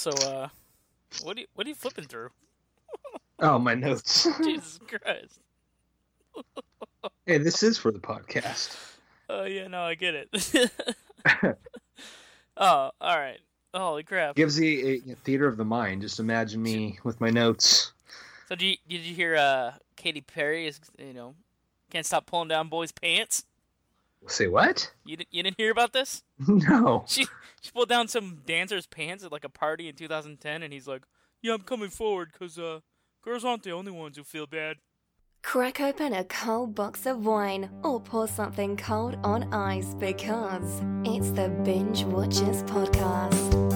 So, uh, what do you what are you flipping through? Oh, my notes. Jesus Christ. hey, this is for the podcast. Oh yeah, no, I get it. oh, all right. Holy crap! Gives the a, theater of the mind. Just imagine me with my notes. So did you, did you hear uh, Katy Perry is you know can't stop pulling down boys' pants? Say what? You didn't you didn't hear about this? No. She she pulled down some dancer's pants at like a party in 2010, and he's like, "Yeah, I'm coming forward because uh, girls aren't the only ones who feel bad." Crack open a cold box of wine or pour something cold on ice because it's the Binge Watchers Podcast.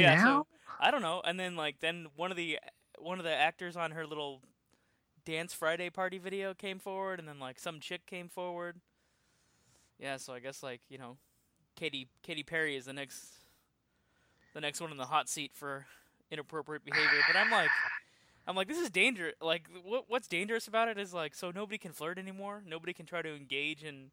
Yeah, so- I don't know. And then like then one of the one of the actors on her little dance Friday party video came forward, and then like some chick came forward. Yeah, so I guess like you know, Katy Katy Perry is the next the next one in the hot seat for inappropriate behavior. But I'm like. I'm like, this is dangerous. Like, what what's dangerous about it is like, so nobody can flirt anymore. Nobody can try to engage in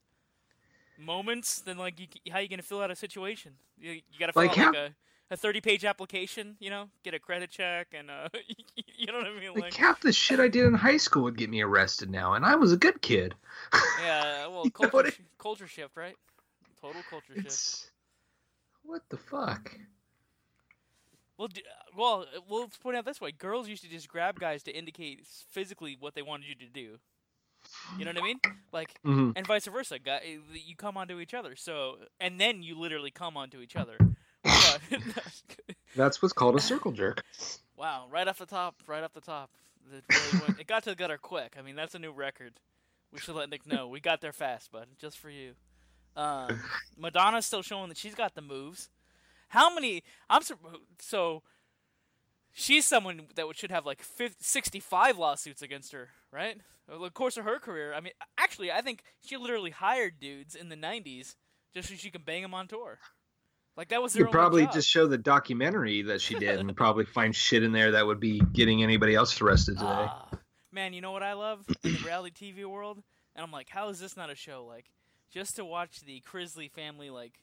moments. Then like, you, how you gonna fill out a situation? You, you gotta fill Like out how- like a a 30 page application, you know, get a credit check and uh you know what I mean Like, like half the shit I did in high school would get me arrested now, and I was a good kid. yeah, well culture I- culture shift, right? Total culture shift. What the fuck? Well, d- well, uh, well, let's point out this way. Girls used to just grab guys to indicate physically what they wanted you to do. You know what I mean? Like Mhm. and vice versa. Guy, you come onto each other. So, and then you literally come onto each other. That's what's called a circle jerk. Wow, right off the top, right off the top. It, really went, it got to the gutter quick. I mean, that's a new record. We should let Nick know. We got there fast, bud. Just for you. Um, Madonna's still showing that she's got the moves. How many? I'm sur- so. She's someone that should have like 50, 65 lawsuits against her, right? Over the course of her career. I mean, actually, I think she literally hired dudes in the 90s just so she can bang them on tour. Like that was You could probably just show the documentary that she did and probably find shit in there that would be getting anybody else arrested today. Ah, man, you know what I love in the reality TV world? And I'm like, how is this not a show? Like, just to watch the Chrisley family, like,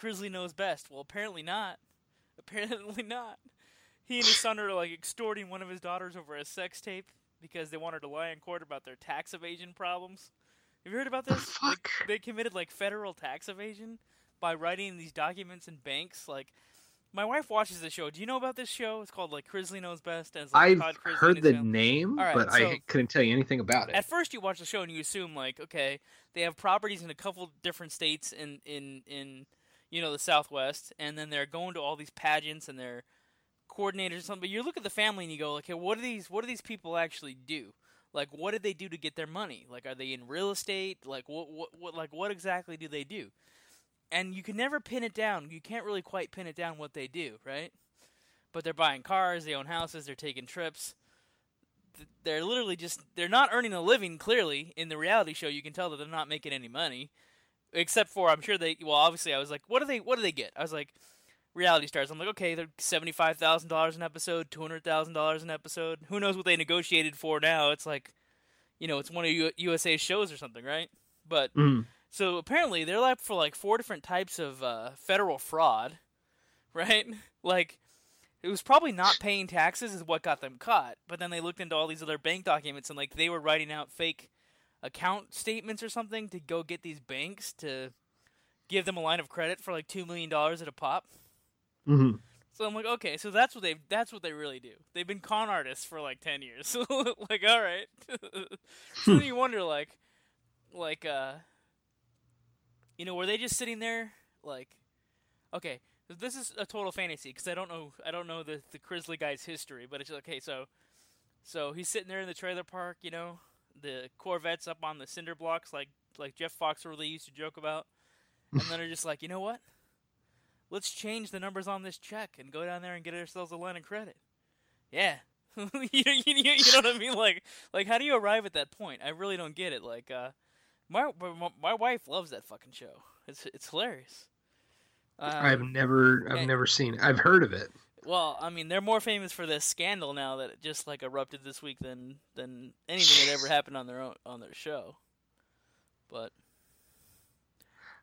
Chrisley knows best. Well, apparently not. Apparently not. He and his son are like extorting one of his daughters over a sex tape because they wanted to lie in court about their tax evasion problems. Have you heard about The this? fuck? They, they committed like federal tax evasion by writing these documents in banks. Like, my wife watches the show. Do you know about this show? It's called like Chrisley Knows Best. And like, I've Todd heard the family. name, right, but so- I couldn't tell you anything about it. At first, you watch the show and you assume like, okay, they have properties in a couple different states in in in you know the Southwest, and then they're going to all these pageants and they're coordinators or something. But you look at the family and you go, okay, what do these what do these people actually do? Like, what did they do to get their money? Like, are they in real estate? Like, what what, what like what exactly do they do? And you can never pin it down. You can't really quite pin it down what they do, right? But they're buying cars, they own houses, they're taking trips they're literally just they're not earning a living clearly in the reality show you can tell that they're not making any money except for i'm sure they well obviously i was like what do they what do they get i was like reality stars i'm like okay they're $75000 an episode $200000 an episode who knows what they negotiated for now it's like you know it's one of U- usa's shows or something right but Mhm. so apparently they're up for like four different types of uh, federal fraud right like it was probably not paying taxes is what got them caught. But then they looked into all these other bank documents and like they were writing out fake account statements or something to go get these banks to give them a line of credit for like two million dollars at a pop. Mhm. So I'm like, okay, so that's what they that's what they really do. They've been con artists for like ten years. like, all right. so then you wonder, like, like, uh, you know, were they just sitting there, like, okay, this is a total fantasy because I don't know, I don't know the the Chrisley guy's history, but it's okay. So, so he's sitting there in the trailer park, you know, the Corvette's up on the cinder blocks, like like Jeff Foxworthy used to joke about, and then they're just like, you know what? Let's change the numbers on this check and go down there and get ourselves a line of credit. Yeah, you, you, you, know what I mean? Like, like how do you arrive at that point? I really don't get it. Like, uh, my my, my wife loves that fucking show. It's it's hilarious. Um, I've never, I've and- never seen. it. I've heard of it. Well, I mean, they're more famous for this scandal now that it just like erupted this week than than anything that ever happened on their own on their show. But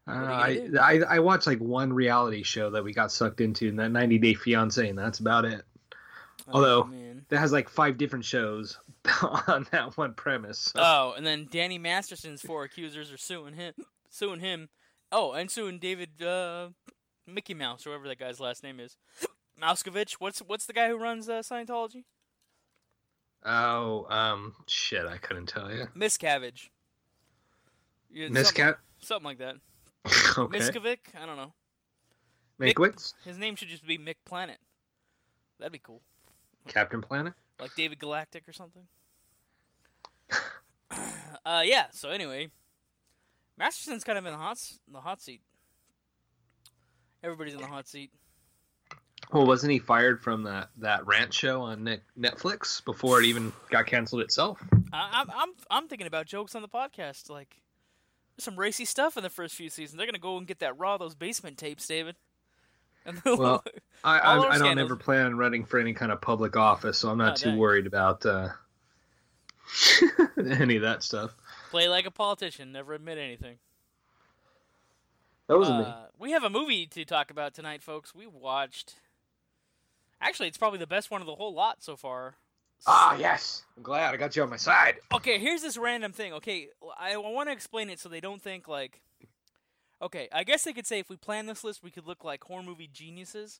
Uh, I, I I watched like one reality show that we got sucked into, and that 90 Day Fiance, and that's about it. Although- oh, man. That has like five different shows on that one premise. so- Oh, and then Danny Masterson's four accusers are suing him, suing him. Oh, and suing David uh, Mickey Mouse, or whatever that guy's last name is. Mouskovich. What's what's the guy who runs uh, Scientology? Oh, um, shit, I couldn't tell you. Miscavige. Yeah, something, something like that. okay. Miskovic. I don't know. Mankiewicz? His name should just be Mick Planet. That'd be cool. Captain Planet. like David Galactic or something. uh, yeah. So anyway, Masterson's kind of in the hot the hot seat. Everybody's in the hot seat. Well, wasn't he fired from that that Ranch show on Netflix before it even got canceled itself? I, I'm I'm I'm thinking about jokes on the podcast. Like, some racy stuff in the first few seasons. They're gonna go and get that raw those basement tapes, David. And Well, I I, I don't ever plan on running for any kind of public office, so I'm not Oh, too dang. worried about uh, any of that stuff. play like a politician, never admit anything. That wasn't me. Uh, we have a movie to talk about tonight, folks. We watched. Actually, it's probably the best one of the whole lot so far. Ah, yes. I'm glad I got you on my side. Okay, here's this random thing. Okay, I, want to explain it so they don't think like. Okay, I guess they could say if we plan this list, we could look like horror movie geniuses.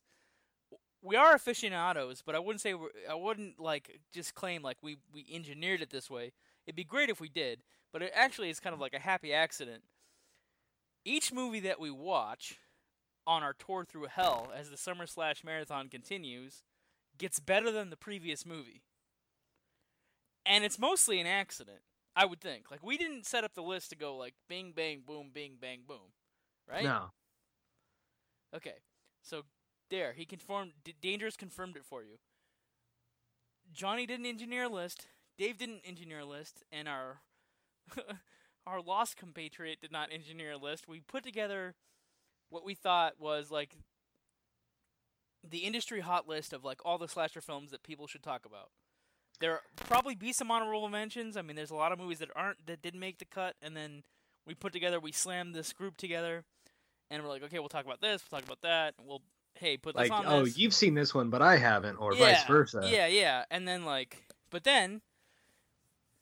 We are aficionados, but I wouldn't say we're, I wouldn't like just claim like we we engineered it this way. It'd be great if we did, but it actually is kind of like a happy accident. Each movie that we watch on our tour through hell as the summer slash marathon continues gets better than the previous movie and it's mostly an accident. I would think. Like we didn't set up the list to go like bing bang boom bing bang boom, right? No. Okay. So there, he confirmed. D- Dangerous confirmed it for you. Johnny didn't engineer a list. Dave didn't engineer a list, and our our lost compatriot did not engineer a list. We put together what we thought was like the industry hot list of like all the slasher films that people should talk about. There probably be some honorable mentions. I mean, there's a lot of movies that aren't that didn't make the cut, and then we put together, we slammed this group together, and we're like, okay, we'll talk about this, we'll talk about that, and we'll hey put this Like, on oh, this. you've seen this one, but I haven't, or yeah, vice versa. Yeah, yeah, and then like, but then,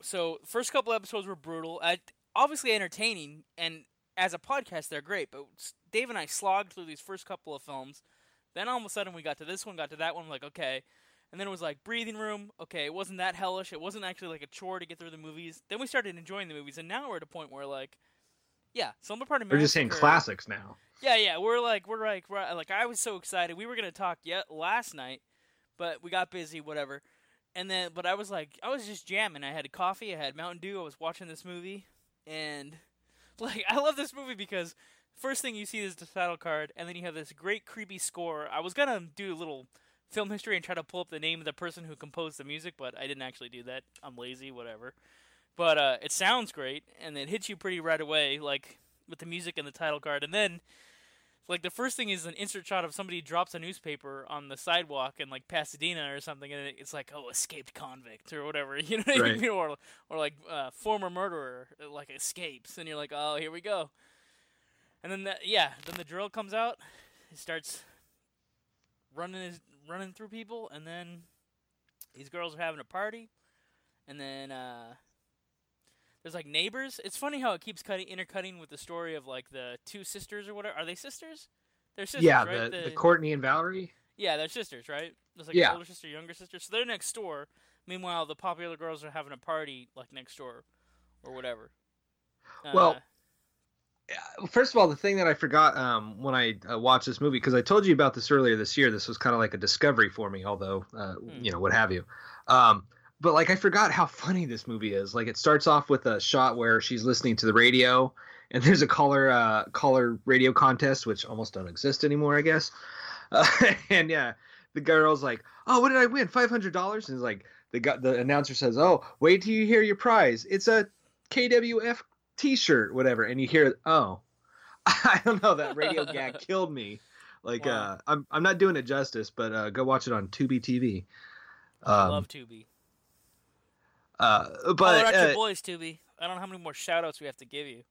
so first couple episodes were brutal. Uh, obviously entertaining, and as a podcast, they're great. But Dave and I slogged through these first couple of films. Then all of a sudden, we got to this one, got to that one. Like, okay. And then it was like breathing room. Okay, it wasn't that hellish. It wasn't actually like a chore to get through the movies. Then we started enjoying the movies, and now we're at a point where like, yeah, Slumber Party We're just saying classics now. yeah, yeah, we're like we're like we're, like I was so excited. We were gonna talk yet last night, but we got busy, whatever. And then, but I was like, I was just jamming. I had coffee, I had Mountain Dew. I was watching this movie, and like I love this movie because first thing you see is the title card, and then you have this great creepy score. I was gonna do a little film history and try to pull up the name of the person who composed the music, but I didn't actually do that. I'm lazy, whatever. But uh, it sounds great, and it hits you pretty right away, like with the music and the title card, and then like the first thing is an insert shot of somebody drops a newspaper on the sidewalk in like Pasadena or something, and it's like oh escaped convict or whatever, you know, what I mean? or or like uh, former murderer like escapes, and you're like oh here we go, and then that yeah then the drill comes out, he starts running his running through people, and then these girls are having a party, and then uh, there's like neighbors. It's funny how it keeps cutting intercutting with the story of like the two sisters or whatever. Are they sisters? They're sisters, yeah, right? the, the Courtney and Valerie. yeah, they're sisters, right? There's like Yeah. older sister, younger sister. So they're next door. Meanwhile, the popular girls are having a party like next door, or whatever. Well, Uh, Uh, First of all, the thing that I forgot um, when I uh, watched this movie, because I told you about this earlier this year, this was kind of like a discovery for me, although, uh, Hmm. you know, what have you. Um, but like, I forgot how funny this movie is. Like, it starts off with a shot where she's listening to the radio, and there's a caller uh, caller radio contest, which almost don't exist anymore, I guess. Uh, and yeah, the girl's like, "Oh, what did I win? Five hundred dollars?" And it's like the the announcer says, "Oh, wait till you hear your prize. It's a KWF T-shirt, whatever." And you hear, "Oh, I don't know." That radio gag killed me. Like, Wow. uh, I'm I'm not doing it justice, but uh, go watch it on Tubi TV. I Um, love Tubi. uh, Holler but at uh, your boys, Tubi. I don't know how many more shout outs we have to give you.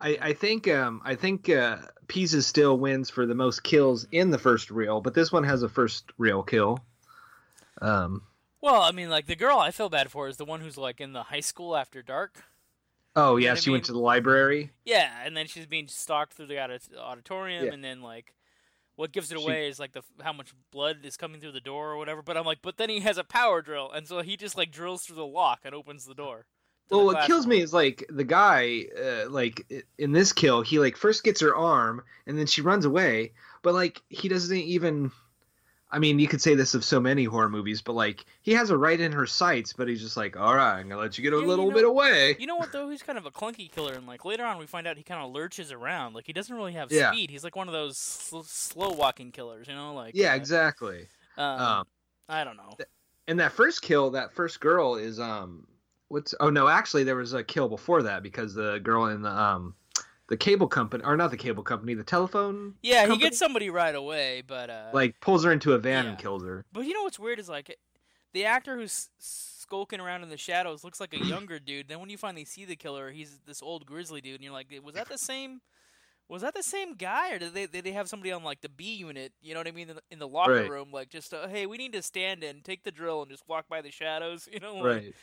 I, I think um, I think uh, Pisa still wins for the most kills in the first reel, but this one has a first reel kill. Um, Well, I mean, like the girl I feel bad for is the one who's like in the high school after dark. Oh You know yeah, I she went to the library. Yeah, and then she's being stalked through the auditorium, Yeah. and then like, what gives it She- away is like the how much blood is coming through the door or whatever. But I'm like, but then he has a power drill, and so he just like drills through the lock and opens the door. to the Well, what kills me is like the guy, uh, like in this kill, he like first gets her arm and then she runs away, but like he doesn't even. I mean, you could say this of so many horror movies, but like he has a right in her sights, but he's just like, "All right, I'm gonna let you get a Yeah, you little know- bit away." You know what though? He's kind of a clunky killer, and like later on we find out he kind of lurches around. Like he doesn't really have Yeah. speed. He's like one of those sl- slow walking killers. You know, like yeah, uh, exactly. Um, Um, I don't know. and that first kill, that first girl is um, what's? Oh no, actually there was a kill before that because the girl in the um, the cable company or not the cable company, the telephone, Yeah, he gets somebody right away, but uh, like pulls her into a van and kills her. But you know what's weird is like the actor who's skulking around in the shadows looks like a younger dude. Then when you finally see the killer, he's this old grizzly dude, and you're like, was that the same? Was that the same guy, or did they did they have somebody on like the B unit? You know what I mean in the, in the locker Right. room, like just uh, hey, we need to stand in, take the drill, and just walk by the shadows. You know, like, Right.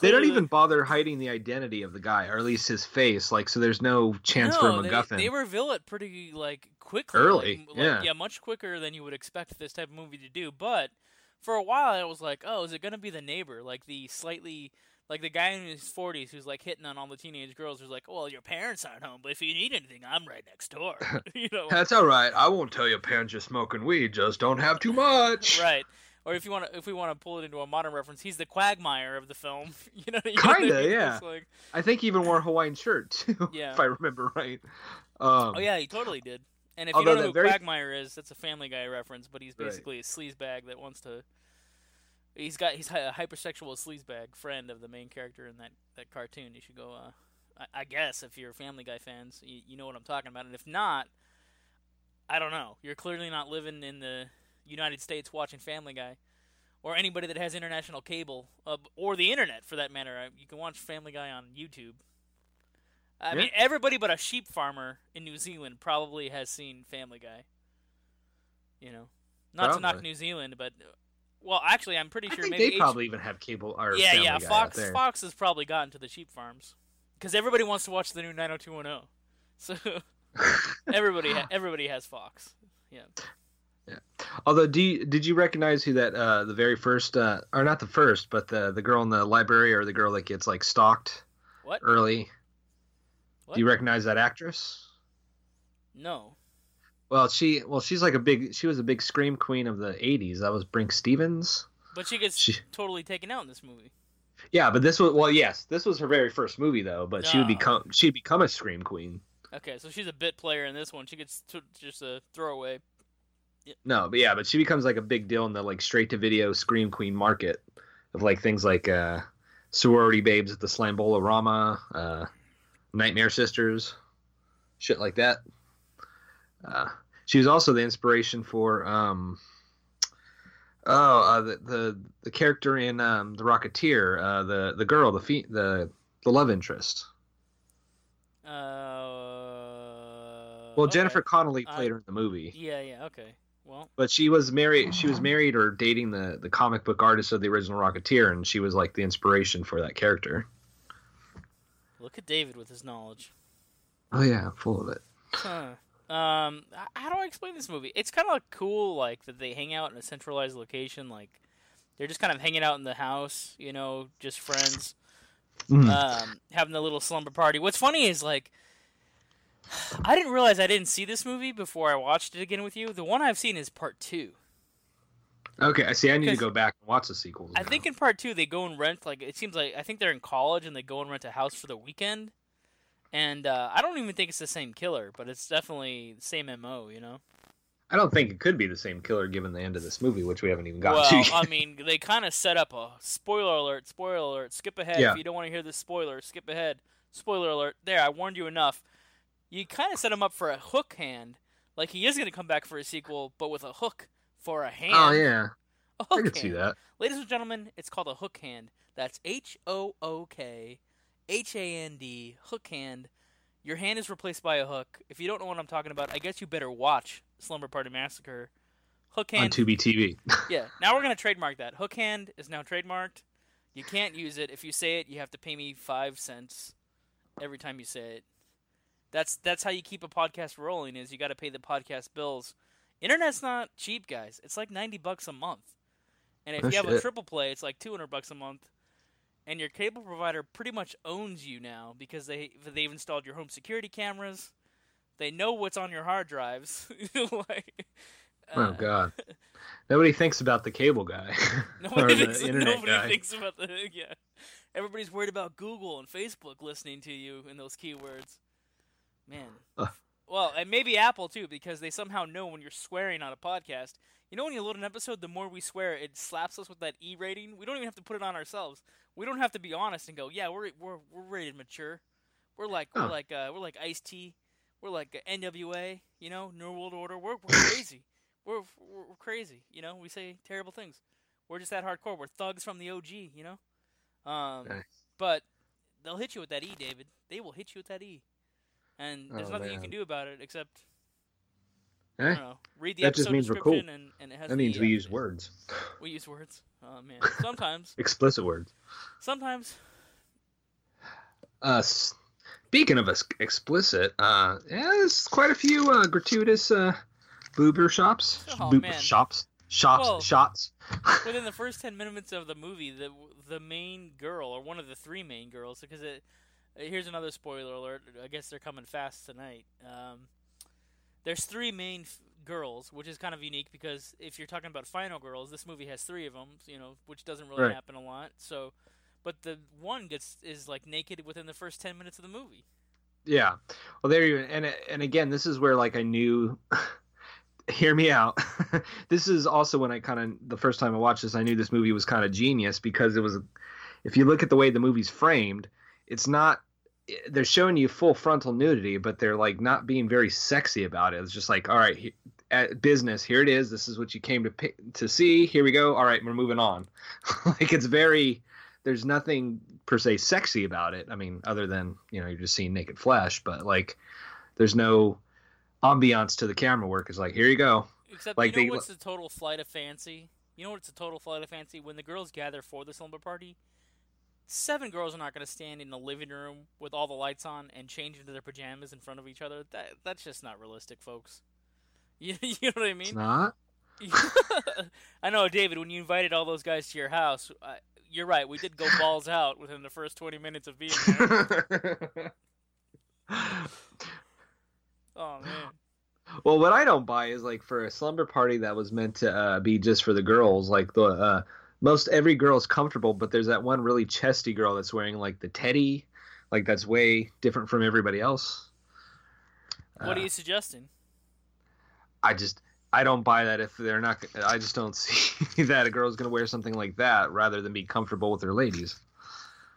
They don't even bother hiding the identity of the guy, or at least his face. Like, so there's no chance no, for a they, MacGuffin. They reveal it pretty like quickly, Early, like, like- yeah. yeah, much quicker than you would expect this type of movie to do. But for a while, I was like, oh, is it gonna be the neighbor, like the slightly, like the guy in his forties who's like hitting on all the teenage girls, who's like, well, your parents aren't home, but if you need anything, I'm right next door. you know, That's all right. I won't tell your parents you're smoking weed. Just don't have too much. right. Or if you want to, if we want to pull it into a modern reference, he's the Quagmire of the film. You know, you know what I Kinda, mean? yeah. Like, I think he even wore a Hawaiian shirt too, Yeah. if I remember right. Um, Oh yeah, he totally did. And if you don't know who very- Quagmire is, that's a Family Guy reference. But he's Right. basically a sleazebag that wants to. He's got he's a hypersexual sleazebag friend of the main character in that, that cartoon. You should go. Uh, I, I guess if you're Family Guy fans, you, you know what I'm talking about. And if not, I don't know. You're clearly not living in the United States watching Family Guy, or anybody that has international cable, uh, or the internet for that matter. You can watch Family Guy on YouTube. I Yeah. mean, everybody but a sheep farmer in New Zealand probably has seen Family Guy. You know, not to knock New Zealand, but well, actually, I'm pretty I sure maybe they H- probably even have cable or yeah, Family yeah. Guy Fox. Fox has probably gotten to the sheep farms because everybody wants to watch the new 90210. So everybody ha- everybody has Fox. Yeah. Although, do you, did you recognize who that uh, the very first, uh, or not the first, but the the girl in the library or the girl that gets like stalked What? early? What? Do you recognize that actress? No. Well, she well she's like a big she was a big scream queen of the '80s. That was Brinke Stevens. But she gets She- totally taken out in this movie. Yeah, but this was well, yes, this was her very first movie though. But she would No. become she'd become a scream queen. Okay, so she's a bit player in this one. She gets t- just a throwaway. No, but yeah, but she becomes like a big deal in the like straight to video scream queen market of like things like uh sorority babes at the Slambola Rama, uh Nightmare Sisters, shit like that. Uh she was also the inspiration for um oh uh, the, the the character in um the Rocketeer, uh the the girl, the fe- the the love interest. Uh. Well, okay. Jennifer Connelly played her in the movie. Yeah, yeah. Okay. Well, But she was married. She was married or dating the the comic book artist of the original Rocketeer, and she was like the inspiration for that character. look at David with his knowledge. Oh yeah, full of it. Huh. Um, how do I explain this movie? It's kind of like cool, like that they hang out in a centralized location. Like they're just kind of hanging out in the house, you know, just friends, Mhm. um, having a little slumber party. What's funny is like. I didn't realize I didn't see this movie before I watched it again with you. The one I've seen is part two. okay, I see. I need to go back and watch the sequels. I now. think in part two they go and rent like it seems like I think they're in college and they go and rent a house for the weekend, and uh, I don't even think it's the same killer, but it's definitely the same mo. You know? I don't think it could be the same killer given the end of this movie, which we haven't even gotten well, to. I mean, they kind of set up a spoiler alert. Spoiler alert. Skip ahead Yeah. if you don't want to hear the spoiler. Skip ahead. Spoiler alert. There, I warned you enough. You kind of set him up for a hook hand, like he is going to come back for a sequel, but with a hook for a hand. oh yeah, a I hook could see hand. that. Ladies and gentlemen, it's called a hook hand. That's H O O K H A N D, hook hand. Your hand is replaced by a hook. If you don't know what I'm talking about, I guess you better watch Slumber Party Massacre. Hook hand On. Tubi TV. yeah, now we're going to trademark that. Hook hand is now trademarked. You can't use it. If you say it, you have to pay me five cents every time you say it. That's that's how you keep a podcast rolling. Is you got to pay the podcast bills. Internet's not cheap, guys. It's like ninety bucks a month, and if Oh, you have a triple play, it's like two hundred bucks a month. And your cable provider pretty much owns you now because they they've installed your home security cameras. They know what's on your hard drives. like, oh uh, god, nobody thinks about the cable guy or Nobody, the thinks, internet nobody guy. thinks about the yeah. Everybody's worried about Google and Facebook listening to you in those keywords. Man. Well, and maybe Apple too, because they somehow know when you're swearing on a podcast. You know, when you load an episode, the more we swear, it slaps us with that E rating. We don't even have to put it on ourselves. We don't have to be honest and go, "Yeah, we're we're we're rated mature. We're like we're like uh, we're like Ice T. We're like NWA. You know, New World Order. We're we're crazy. we're, we're we're crazy. You know, we say terrible things. We're just that hardcore. We're thugs from the OG. You know. Um, Nice. but they'll hit you with that E, David. They will hit you with that E, and there's Oh, nothing you can do about it except I Eh, don't know. Read the that just episode means we're cool. description and, and it has that means E we after use words, We use words. Oh man. Sometimes. explicit words. Sometimes. Uh, speaking of ex- explicit, uh, yeah, there's quite a few uh, gratuitous uh, boober shops, Oh, boob man. shops, shops, Well- shots. Within the first ten minutes of the movie, the the main girl or one of the three main girls, because it. Uh, Here's another spoiler alert. I guess they're coming fast tonight. Um, there's three main f- girls, which is kind of unique because if you're talking about final girls, this movie has three of them. You know, which doesn't really Right. happen a lot. So, but the one gets is like naked within the first ten minutes of the movie. Yeah. Well, there you and and again, this is where like I knew. hear me out. this is also when I kind of the first time I watched this, I knew this movie was kind of genius because it was. If you look at the way the movie's framed, it's not. They're showing you full frontal nudity, but they're like not being very sexy about it. It's just like, all right, he- at business, here it is. This is what you came to pi- to see. Here we go. All right, we're moving on. like it's very. There's nothing per se sexy about it. I mean, other than you know you're just seeing naked flesh, but like there's no ambiance to the camera work. It's like here you go. Except Like, you know they- what's the total flight of fancy? You know what's a total flight of fancy? When the girls gather for the slumber party, seven girls are not going to stand in the living room with all the lights on and change into their pajamas in front of each other. That that's just not realistic, folks. You, you know what I It's mean? not. I know, David. When you invited all those guys to your house, you're right. We did go balls out within the first twenty minutes of being there. oh man. well, what I don't buy is like for a slumber party that was meant to uh, be just for the girls, like the uh, most every girl is comfortable, but there's that one really chesty girl that's wearing like the teddy, like that's way different from everybody else. What Uh, are you suggesting? I just I don't buy that if they're not. I just don't see that a girl's gonna wear something like that rather than be comfortable with their ladies.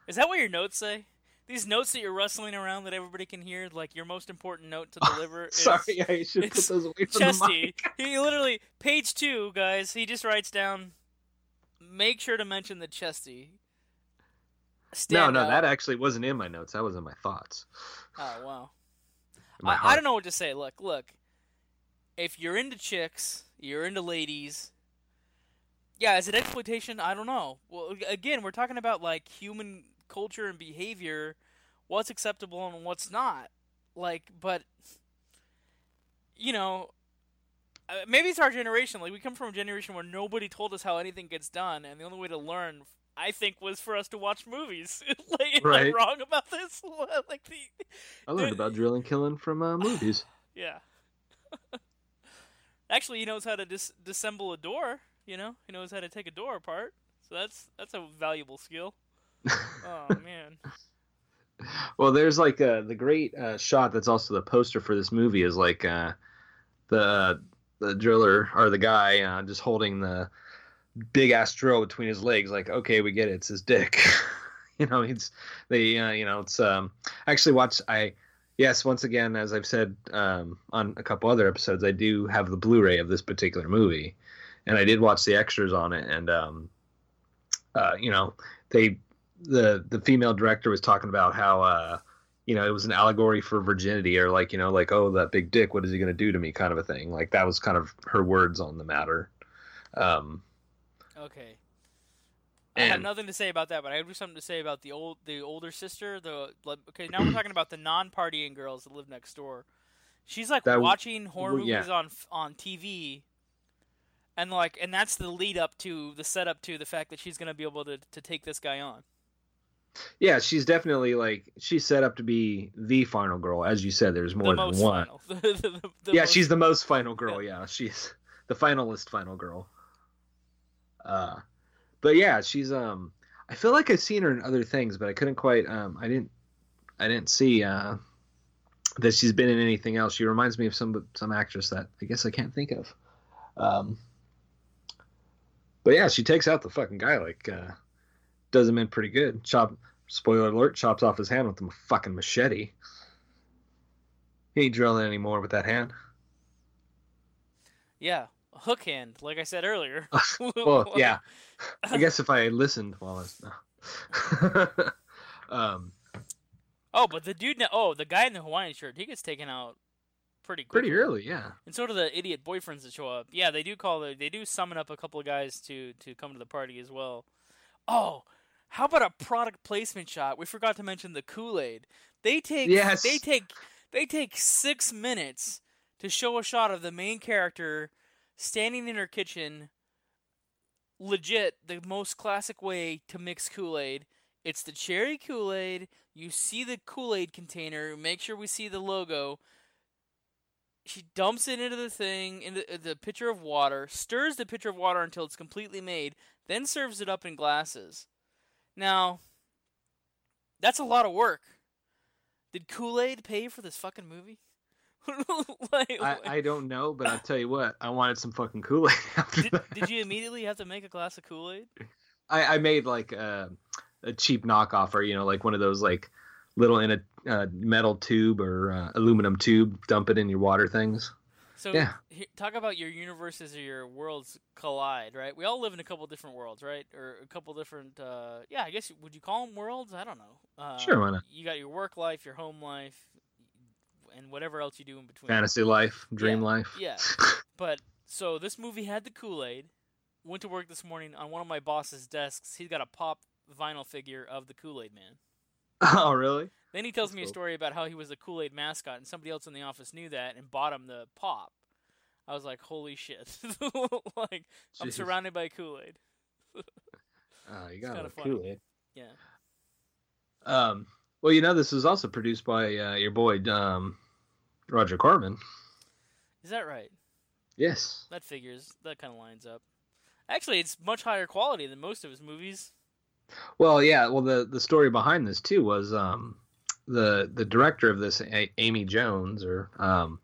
Is that what your notes say? These notes that you're rustling around that everybody can hear, like your most important note to deliver. is Sorry, I should put those away from the Chesty. He literally page two, guys. He just writes down. Make sure to mention the Chesty. No, Stand no, out. that actually wasn't in my notes. That was in my thoughts. Oh wow. I, I don't know what to say. Look, look. If you're into chicks, you're into ladies. Yeah, is it exploitation? I don't know. Well, again, we're talking about like human culture and behavior, what's acceptable and what's not. Like, but you know, maybe it's our generation. Like, we come from a generation where nobody told us how anything gets done, and the only way to learn, I think, was for us to watch movies. like, am I Right. wrong about this? like the I learned about drilling, killing from uh, movies. yeah. Actually, he knows how to dis- disassemble a door. You know, he knows how to take a door apart. So that's that's a valuable skill. Oh man. well, there's like uh, the great uh, shot that's also the poster for this movie is like uh, the the driller or the guy uh, just holding the big ass drill between his legs. Like, okay, we get it. It's his dick. you know, he's they. Uh, you know, it's um. Actually watched. I yes, once again, as I've said um, on a couple other episodes, I do have the Blu-ray of this particular movie, and I did watch the extras on it, and um, uh, you know, they the the female director was talking about how uh you know it was an allegory for virginity or like you know like oh that big dick what is he going to do to me kind of a thing like that was kind of her words on the matter um Okay. I have nothing to say about that, but I have something to say about the old, the older sister. The okay, now we're talking about the non-partying girls that live next door. She's like That watching horror yeah. movies on on TV, and like, and that's the lead up to the setup to the fact that she's gonna be able to to take this guy on. Yeah she's definitely like she's set up to be the final girl as you said there's more the than one. The- the- yeah most- she's the most final girl yeah she's the finalist final girl. Uh but yeah she's um i feel like i've seen her in other things but i couldn't quite um i didn't i didn't see uh that she's been in anything else. She reminds me of some some actress that i guess i can't think of. Um but yeah she takes out the fucking guy like uh does him in pretty good chop spoiler alert chops off his hand with a fucking machete he ain't drilling anymore with that hand yeah, hook hand, like I said earlier. well, yeah. I guess if I listened while I was no. um, Oh, but the dude. Oh, the guy in the Hawaiian shirt, he gets taken out pretty quickly. pretty early, yeah. And so do the idiot boyfriends that show up. Yeah, they do call the, they do summon up a couple of guys to to come to the party as well. Oh, how about a product placement shot? We forgot to mention the Kool-Aid. They take Yes. they take they take 6 minutes to show a shot of the main character standing in her kitchen legit the most classic way to mix Kool-Aid. It's the cherry Kool-Aid. You see the Kool-Aid container. Make sure we see the logo she dumps it into the thing in the, the pitcher of water, stirs the pitcher of water until it's completely made, then serves it up in glasses. Now, that's a lot of work. Did Kool Aid pay for this fucking movie? like, I, I don't know, but I'll tell you what, I wanted some fucking Kool Aid after did, that. did you immediately have to make a glass of Kool Aid? I, I made like a, a cheap knockoff, or you know, like one of those like little in a uh, metal tube or uh, aluminum tube, dump it in your water things. So, Yeah. he- talk about your universes or your worlds collide, right? We all live in a couple different worlds, right? Or a couple different, uh, yeah, I guess, would you call them worlds? I don't know. Uh, Sure, why not? You got your work life, your home life, and whatever else you do in between. Fantasy life, dream Yeah, life. Yeah. But, so this movie had the Kool Aid. Went to work this morning on one of my boss's desks. He's got a pop vinyl figure of the Kool Aid Man. oh, really? Then he tells That's me a story about how he was the Kool Aid mascot, and somebody else in the office knew that and bought him the pop. I was like, "Holy shit!" like I'm surrounded by Kool Aid. Oh, you got a. Kool Aid. Yeah. Um, well, you know, this was also produced by uh, your boy um, Roger Corman. Is that right? Yes. That figures. That kind of lines up. Actually, it's much higher quality than most of his movies. Well, yeah. Well, the the story behind this too was um, the the director of this, A- Amy Jones, or um,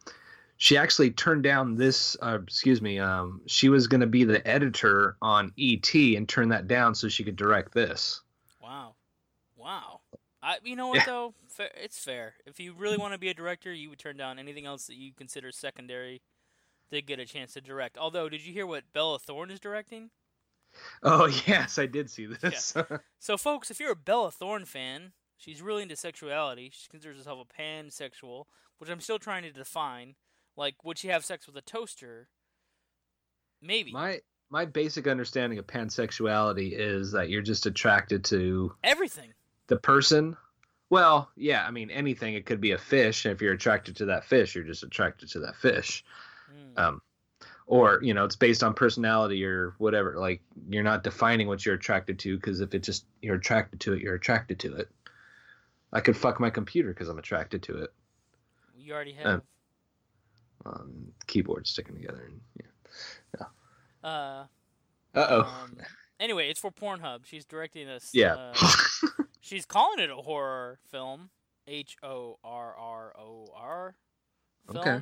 she actually turned down this. Uh, excuse me. Um, she was going to be the editor on ET and turned that down so she could direct this. Wow. Wow. I, you know what Yeah. though? Fair, it's fair. If you really want to be a director, you would turn down anything else that you consider secondary to get a chance to direct. Although, did you hear what Bella Thorne is directing? Oh yes, I did see this. So, folks, if you're a Bella Thorne fan, she's really into sexuality. She considers herself a pansexual, which I'm still trying to define. Like, would she have sex with a toaster? Maybe. my my basic understanding of pansexuality is that you're just attracted to Everything. the person. Well, yeah, I mean anything. It could be a fish. and If you're attracted to that fish, you're just attracted to that fish. Mm. Um, or you know, it's based on personality or whatever. Like you're not defining what you're attracted to because if it just you're attracted to it, you're attracted to it. I could fuck my computer because I'm attracted to it. you already have. um, Um, keyboard sticking together. And, yeah. uh, Uh oh. um, anyway, it's for Pornhub. She's directing this. yeah. Uh, she's calling it a horror film. H O R R O R. Film. Okay.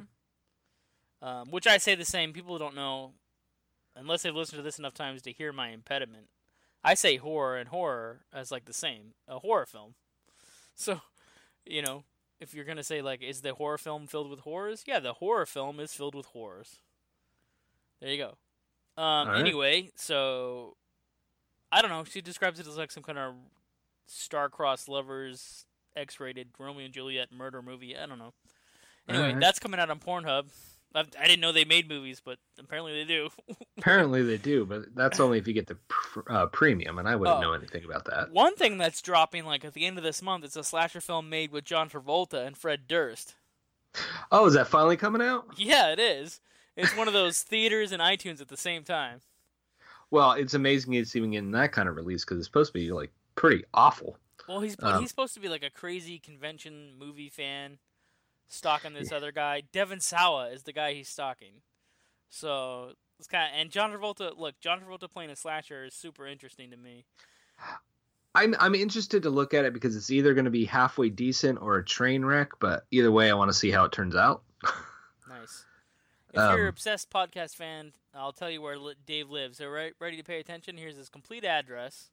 Um, which I say the same. People don't know unless they've listened to this enough times to hear my impediment. I say horror and horror as like the same, a horror film. So, you know, if you're gonna say like, is the horror film filled with horrors? Yeah, the horror film is filled with horrors. There you go. Um, right. Anyway, so I don't know. She describes it as like some kind of star-crossed lovers, X-rated Romeo and Juliet murder movie. I don't know. Anyway, Alright. that's coming out on Pornhub. I, I didn't know they made movies, but apparently they do. Apparently they do, but that's only if you get the pr- uh, premium, and I wouldn't Oh. know anything about that. One thing that's dropping like at the end of this month is a slasher film made with John Travolta and Fred Durst. Oh, is that finally coming out? Yeah, it is. It's one of those theaters and iTunes at the same time. Well, it's amazing it's even getting that kind of release because it's supposed to be like pretty awful. Well, he's Um, he's supposed to be like a crazy convention movie fan, stalking this other guy. Devon Sawa is the guy he's stalking. So it's kind of and John Travolta. Look, John Travolta playing a slasher is super interesting to me. I'm I'm interested to look at it because it's either going to be halfway decent or a train wreck. But either way, I want to see how it turns out. Nice. If you're an Um, obsessed podcast fan, I'll tell you where Dave lives. So right, ready to pay attention? Here's his complete address.